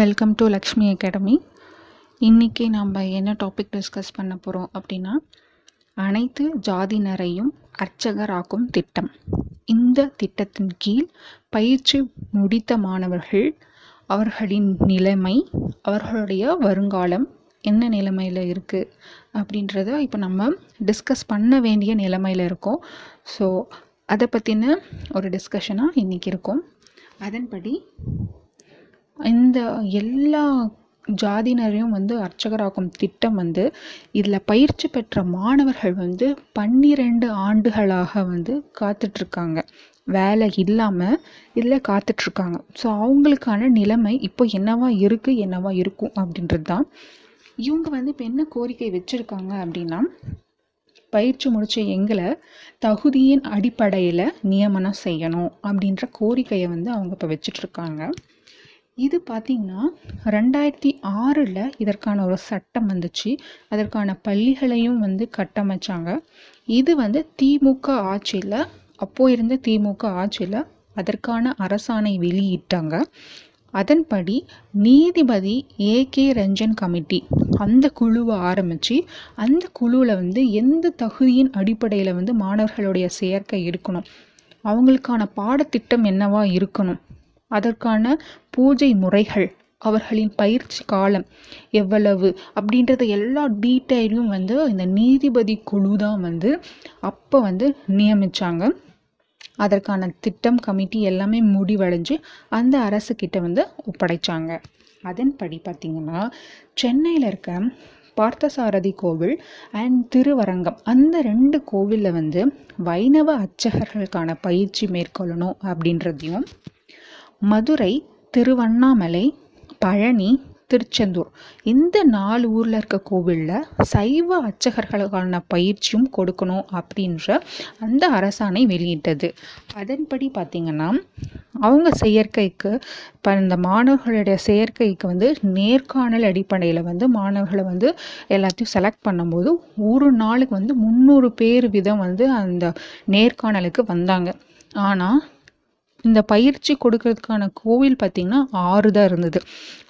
Welcome to Lakshmi academy இன்றைக்கி நம்ம என்ன டாபிக் டிஸ்கஸ் பண்ண போகிறோம் அப்படின்னா அனைத்து ஜாதியினரையும் அர்ச்சகராக்கும் திட்டம். இந்த திட்டத்தின் கீழ் பயிற்சி முடித்த மாணவர்கள் அவர்களின் நிலைமை அவர்களுடைய வருங்காலம் என்ன நிலைமையில் இருக்குது அப்படின்றத இப்போ நம்ம டிஸ்கஸ் பண்ண வேண்டிய நிலைமையில் இருக்கோம். ஸோ அதை பற்றின ஒரு டிஸ்கஷனாக இன்றைக்கி இருக்கும். அதன்படி இந்த எல்லா ஜாதியினரையும் வந்து அர்ச்சகராக்கும் திட்டம் வந்து இதில் பயிற்சி பெற்ற மாணவர்கள் வந்து பன்னிரெண்டு ஆண்டுகளாக வந்து காத்துட்ருக்காங்க. வேலை இல்லாமல் இதில் காத்துட்ருக்காங்க. ஸோ அவங்களுக்கான நிலைமை இப்போ என்னவா இருக்குது என்னவா இருக்கும் அப்படின்றது தான் இவங்க வந்து இப்போ என்ன கோரிக்கை வச்சுருக்காங்க அப்படின்னா பயிற்சி முடித்த எங்களை தகுதியின் அடிப்படையில் நியமனம் செய்யணும் அப்படின்ற கோரிக்கையை வந்து அவங்க இப்போ வச்சிட்ருக்காங்க. இது பார்த்திங்கன்னா ரெண்டாயிரத்தி ஆறில் இதற்கான ஒரு சட்டம் வந்துச்சு. அதற்கான பள்ளிகளையும் வந்து கட்டமைச்சாங்க. இது வந்து திமுக ஆட்சியில் அப்போ இருந்த திமுக ஆட்சியில் அதற்கான அரசாணை வெளியிட்டாங்க. அதன்படி நீதிபதி ஏ கே ரஞ்சன் கமிட்டி அந்த குழுவை ஆரம்பித்து அந்த குழுவில் வந்து எந்த தகுதியின் அடிப்படையில் வந்து மாணவர்களுடைய சேர்க்கை இருக்கணும் அவங்களுக்கான பாடத்திட்டம் என்னவா இருக்கணும்? அதற்கான பூஜை முறைகள் அவர்களின் பயிற்சி காலம் எவ்வளவு அப்படின்றத எல்லா டீட்டெயிலும் வந்து இந்த நீதிபதி குழு தான் வந்து அப்போ வந்து நியமித்தாங்க அதற்கான திட்டம் கமிட்டி எல்லாமே முடிவடைஞ்சு அந்த அரசுக்கிட்ட வந்து ஒப்படைச்சாங்க. அதன்படி பார்த்திங்கன்னா சென்னையில் இருக்க பார்த்தசாரதி கோவில் அண்ட் திருவரங்கம் அந்த ரெண்டு கோவிலில் வந்து வைணவ அர்ச்சகர்களுக்கான பயிற்சி மேற்கொள்ளணும் அப்படின்றதையும் மதுரை திருவண்ணாமலை பழனி திருச்செந்தூர். இந்த நாலு ஊரில் இருக்க கோவிலில் சைவ அர்ச்சகர்களுக்கான பயிற்சியும் கொடுக்கணும் அப்படின்ற அந்த அரசாணை வெளியிட்டது. அதன்படி பார்த்திங்கன்னா அவங்க செயற்கைக்கு இப்போ இந்த மாணவர்களுடைய செயற்கைக்கு வந்து நேர்காணல் அடிப்படையில் வந்து மாணவர்களை வந்து எல்லாத்தையும் செலக்ட் பண்ணும்போது ஒரு நாளுக்கு வந்து முந்நூறு பேர் விதம் வந்து அந்த நேர்காணலுக்கு வந்தாங்க. ஆனால் இந்த பயிற்சி கொடுக்கறதுக்கான கோவில் பார்த்திங்கன்னா ஆறு தான் இருந்தது.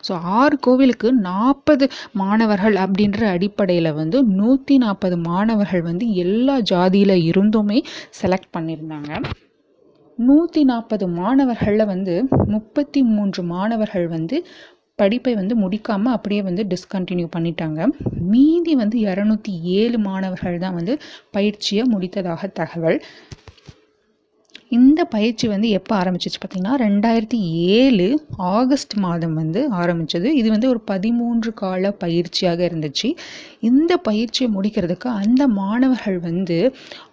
ஸோ ஆறு கோவிலுக்கு நாற்பது மாணவர்கள் அப்படின்ற அடிப்படையில் வந்து நூற்றி நாற்பது மாணவர்கள் வந்து எல்லா ஜாதியில் இருந்துமே செலக்ட் பண்ணியிருந்தாங்க. நூற்றி நாற்பது மாணவர்களில் வந்து முப்பத்தி மூன்று மாணவர்கள் வந்து படிப்பை வந்து முடிக்காமல் அப்படியே வந்து டிஸ்கண்டினியூ பண்ணிட்டாங்க. மீதி வந்து இரநூத்தி ஏழு மாணவர்கள் தான் வந்து பயிற்சியை முடித்ததாக தகவல். இந்த பயிற்சி வந்து எப்போ ஆரம்பிச்சிச்சு பார்த்திங்கன்னா ரெண்டாயிரத்தி ஏழு ஆகஸ்ட் மாதம் வந்து ஆரம்பித்தது இது வந்து ஒரு பதிமூன்று கால பயிற்சியாக இருந்துச்சு. இந்த பயிற்சியை முடிக்கிறதுக்கு அந்த மாணவர்கள் வந்து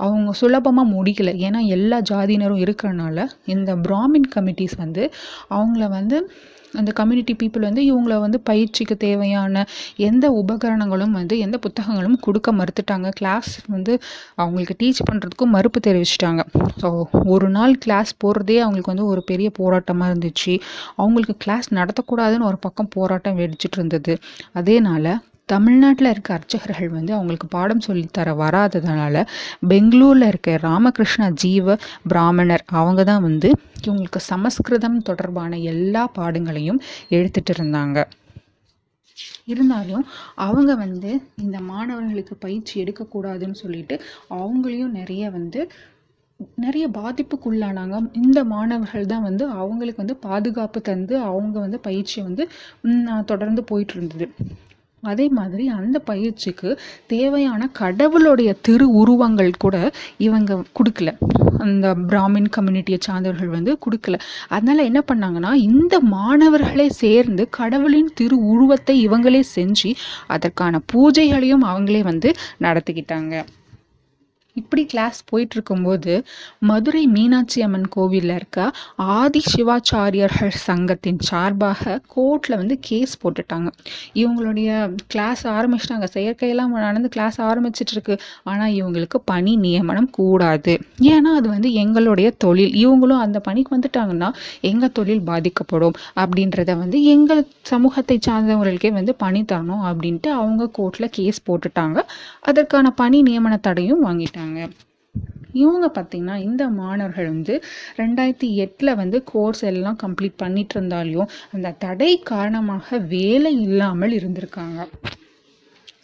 அவங்க சுலபமாக முடிக்கலை. ஏன்னா எல்லா ஜாதியினரும் இருக்கிறனால இந்த பிராமின் கமிட்டிஸ் வந்து அவங்கள வந்து அந்த கம்யூனிட்டி பீப்புள் வந்து இவங்கள வந்து பயிற்சிக்கு தேவையான எந்த உபகரணங்களும் வந்து எந்த புத்தகங்களும் கொடுக்க மறுத்துட்டாங்க. கிளாஸ் வந்து அவங்களுக்கு டீச் பண்ணுறதுக்கும் மறுப்பு தெரிவிச்சிட்டாங்க. ஸோ ஒரு நாள் கிளாஸ் போகிறதே அவங்களுக்கு வந்து ஒரு பெரிய போராட்டமாக இருந்துச்சு. அவங்களுக்கு கிளாஸ் நடத்தக்கூடாதுன்னு ஒரு பக்கம் போராட்டம் வெடிச்சிட்டு இருந்தது. அதேனால தமிழ்நாட்டில் இருக்க அர்ச்சகர்கள் வந்து அவங்களுக்கு பாடம் சொல்லித்தர வராததுனால பெங்களூரில் இருக்க ராமகிருஷ்ணா ஜீவ பிராமணர் அவங்க தான் வந்து இவங்களுக்கு சமஸ்கிருதம் தொடர்பான எல்லா பாடங்களையும் எடுத்துகிட்டு இருந்தாங்க. இருந்தாலும் அவங்க வந்து இந்த மாணவர்களுக்கு பயிற்சி எடுக்கக்கூடாதுன்னு சொல்லிட்டு அவங்களையும் நிறைய வந்து நிறைய பாதிப்புக்குள்ளானாங்க. இந்த மாணவர்கள் தான் வந்து அவங்களுக்கு வந்து பாதுகாப்பு தந்து அவங்க வந்து பயிற்சி வந்து தொடர்ந்து போயிட்டு இருந்தது அதே மாதிரி அந்த பயிற்சிக்கு தேவையான கடவுளுடைய திரு உருவங்கள் கூட இவங்க கொடுக்கல. அந்த பிராமின் கம்யூனிட்டியை சார்ந்தவர்கள் வந்து கொடுக்கல. அதனால் என்ன பண்ணாங்கன்னா இந்த மாணவர்களே சேர்ந்து கடவுளின் திரு உருவத்தை இவங்களே செஞ்சு அதற்கான பூஜைகளையும் அவங்களே வந்து நடத்திக்கிட்டாங்க. இப்படி கிளாஸ் போயிட்டுருக்கும்போது மதுரை மீனாட்சி அம்மன் கோவிலில் இருக்க ஆதி சிவாச்சாரியர்கள் சங்கத்தின் சார்பாக கோர்ட்டில் வந்து கேஸ் போட்டுட்டாங்க. இவங்களுடைய கிளாஸ் ஆரம்பிச்சிட்டாங்க. செயற்கையெல்லாம் நடந்து கிளாஸ் ஆரம்பிச்சிட்ருக்கு ஆனால் இவங்களுக்கு பணி நியமனம் கூடாது. ஏன்னா அது வந்து எங்களுடைய தொழில். இவங்களும் அந்த பணிக்கு வந்துட்டாங்கன்னா எங்கள் தொழில் பாதிக்கப்படும் அப்படின்றத வந்து எங்கள் சமூகத்தை சார்ந்தவர்களுக்கே வந்து பணி தரணும் அப்படின்ட்டு அவங்க கோர்ட்டில் கேஸ் போட்டுட்டாங்க. அதற்கான பணி நியமன தடையும் வாங்கிட்டாங்க. இவங்க பார்த்திங்கன்னா இந்த மாணவர்கள் வந்து ரெண்டாயிரத்தி எட்டில் வந்து கோர்ஸ் எல்லாம் கம்ப்ளீட் பண்ணிட்டு இருந்தாலையும் அந்த தடை காரணமாக வேலை இல்லாமல் இருந்திருக்காங்க.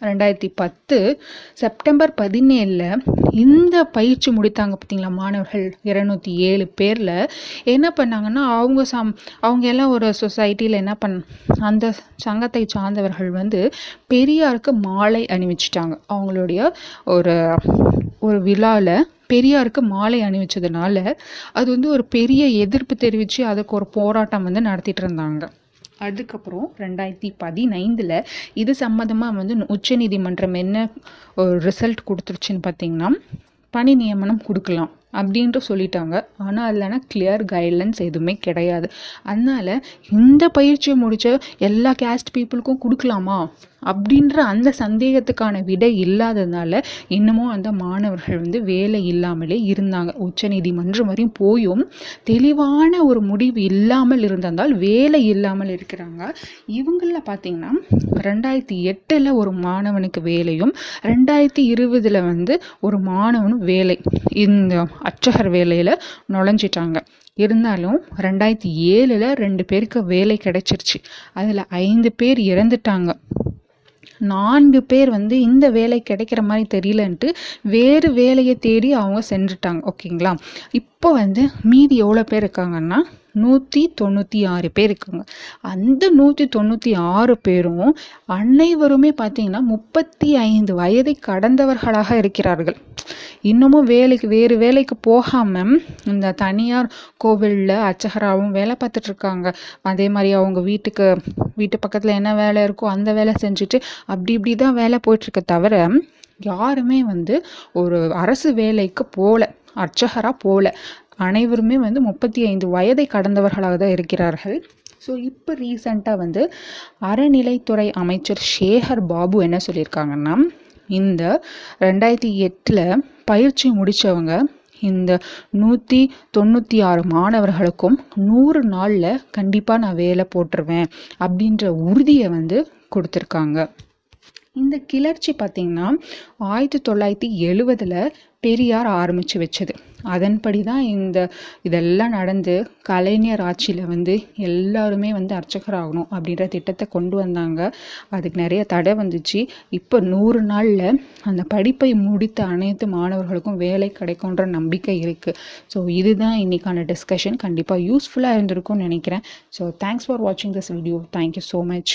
ரெண்டாயிரத்தி பத்து செப்டம்பர் பதினேழில் இந்த பயிற்சி முடித்தாங்க பார்த்தீங்களா மாணவர்கள் இருநூத்தி ஏழு பேரில். என்ன பண்ணாங்கன்னா அவங்க சம் அவங்க எல்லாம் ஒரு சொசைட்டியில் என்ன பண் அந்த சங்கத்தை சார்ந்தவர்கள் வந்து பெரியாருக்கு மாலை அணிவிச்சிட்டாங்க. அவங்களுடைய ஒரு ஒரு விழாவில் பெரியாருக்கு மாலை அணிவிச்சதுனால அது வந்து ஒரு பெரிய எதிர்ப்பு தெரிவித்து அதுக்கு ஒரு போராட்டம் வந்து நடத்திட்டு இருந்தாங்க. அதுக்கப்புறம் ரெண்டாயிரத்தி பதினைந்தில் இது சம்மந்தமாக வந்து உச்சநீதிமன்றம் என்ன ஒரு ரிசல்ட் கொடுத்துருச்சுன்னு பார்த்தீங்கன்னா பணி நியமனம் கொடுக்கலாம். அப்படின்ட்டு சொல்லிட்டாங்க. ஆனால் அதில்னா கிளியர் கைட்லைன்ஸ் எதுவுமே கிடையாது. அதனால் இந்த பயிற்சியை முடித்த எல்லா கேஸ்ட் பீப்புளுக்கும் கொடுக்கலாமா? அப்படின்ற அந்த சந்தேகத்துக்கான விடை இல்லாததுனால இன்னமும் அந்த மாணவர்கள் வந்து வேலை இல்லாமலே இருந்தாங்க. உச்சநீதிமன்றம் வரையும் போயும் தெளிவான ஒரு முடிவு இல்லாமல் இருந்ததால் வேலை இல்லாமல் இருக்கிறாங்க. இவங்களில் பார்த்தீங்கன்னா ரெண்டாயிரத்தி எட்டில் ஒரு மாணவனுக்கு வேலையும் ரெண்டாயிரத்தி இருபதில் வந்து ஒரு மாணவனும் வேலை. இந்த அச்சகர் வேலையில் நுழைஞ்சிட்டாங்க. இருந்தாலும் ரெண்டாயிரத்தி ஏழில் ரெண்டு பேருக்கு வேலை கிடைச்சிருச்சு. அதில் ஐந்து பேர் இறந்துட்டாங்க. நான்கு பேர் வந்து இந்த வேலை கிடைக்கிற மாதிரி தெரியலன்ட்டு வேறு வேலையை தேடி அவங்க சென்றுட்டாங்க. ஓகேங்களா? இப்போ வந்து மீதி எவ்வளோ பேர் இருக்காங்கன்னா நூற்றி தொண்ணூற்றி ஆறு பேர் இருக்காங்க அந்த நூற்றி தொண்ணூற்றி ஆறு பேரும் அனைவருமே பார்த்தீங்கன்னா முப்பத்தி ஐந்து வயதை கடந்தவர்களாக இருக்கிறார்கள். இன்னமும் வேலைக்கு வேறு வேலைக்கு போகாமல் இந்த தனியார் கோவிலில் அச்சகராகவும் வேலை பார்த்துட்டு இருக்காங்க. அதே மாதிரி அவங்க வீட்டுக்கு வீட்டு பக்கத்தில் என்ன வேலை இருக்கோ அந்த வேலை செஞ்சுட்டு அப்படி இப்படி தான் வேலை போயிட்டுருக்க தவிர யாருமே வந்து ஒரு அரசு வேலைக்கு போகல அர்ச்சகராக போகல அனைவருமே வந்து முப்பத்தி ஐந்து வயதை கடந்தவர்களாக தான் இருக்கிறார்கள். ஸோ இப்போ ரீசண்டாக வந்து அறநிலைத்துறை அமைச்சர் சேகர் பாபு என்ன சொல்லியிருக்காங்கன்னா இந்த ரெண்டாயிரத்தி எட்டில் பயிற்சி முடித்தவங்க இந்த நூற்றி தொண்ணூற்றி ஆறு மாணவர்களுக்கும் நூறு நாளில் கண்டிப்பாக நான் வேலை போட்டுருவேன் அப்படின்ற உறுதியை வந்து கொடுத்துருக்காங்க. இந்த கிளர்ச்சி பார்த்திங்கன்னா ஆயிரத்தி தொள்ளாயிரத்தி எழுபதில் பெரியார் ஆரம்பித்து வச்சது. அதன்படி தான் இந்த இதெல்லாம் நடந்து கலைஞர் ஆட்சியில் வந்து எல்லாருமே வந்து அர்ச்சகர் ஆகணும் அப்படின்ற திட்டத்தை கொண்டு வந்தாங்க. அதுக்கு நிறைய தடை வந்துச்சு. இப்போ நூறு நாளில் அந்த படிப்பை முடித்த அனைத்து மாணவர்களுக்கும் வேலை கிடைக்குன்ற நம்பிக்கை இருக்குது ஸோ இதுதான் இன்றைக்கான டிஸ்கஷன் கண்டிப்பாக யூஸ்ஃபுல்லாக இருந்திருக்கும்னு நினைக்கிறேன். ஸோ தேங்க்ஸ் ஃபார் வாட்சிங் this video thank you so much